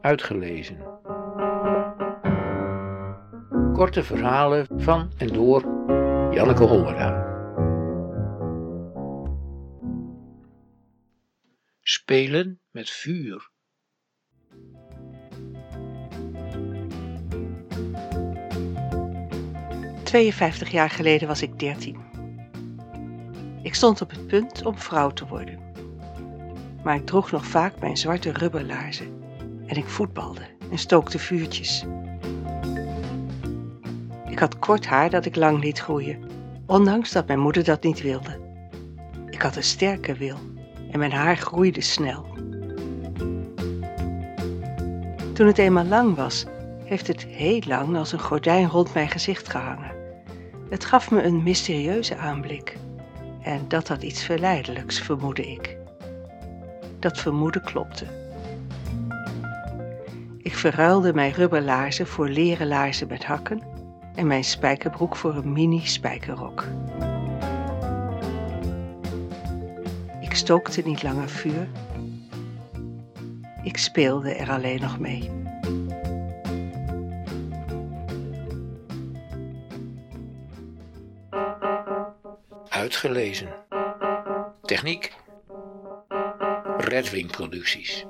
uitgelezen. Korte verhalen van en door Janneke Hollera. Spelen met vuur. Tweeënvijftig jaar geleden was ik dertien. Ik stond op het punt om vrouw te worden. Maar ik droeg nog vaak mijn zwarte rubberlaarzen en ik voetbalde en stookte vuurtjes. Ik had kort haar dat ik lang liet groeien, ondanks dat mijn moeder dat niet wilde. Ik had een sterke wil en mijn haar groeide snel. Toen het eenmaal lang was, heeft het heel lang als een gordijn rond mijn gezicht gehangen. Het gaf me een mysterieuze aanblik. En dat had iets verleidelijks, vermoedde ik. Dat vermoeden klopte. Ik verruilde mijn rubberlaarzen voor leren laarzen met hakken en mijn spijkerbroek voor een mini-spijkerrok. Ik stookte niet langer vuur. Ik speelde er alleen nog mee. Uitgelezen. Techniek. Redwing Producties.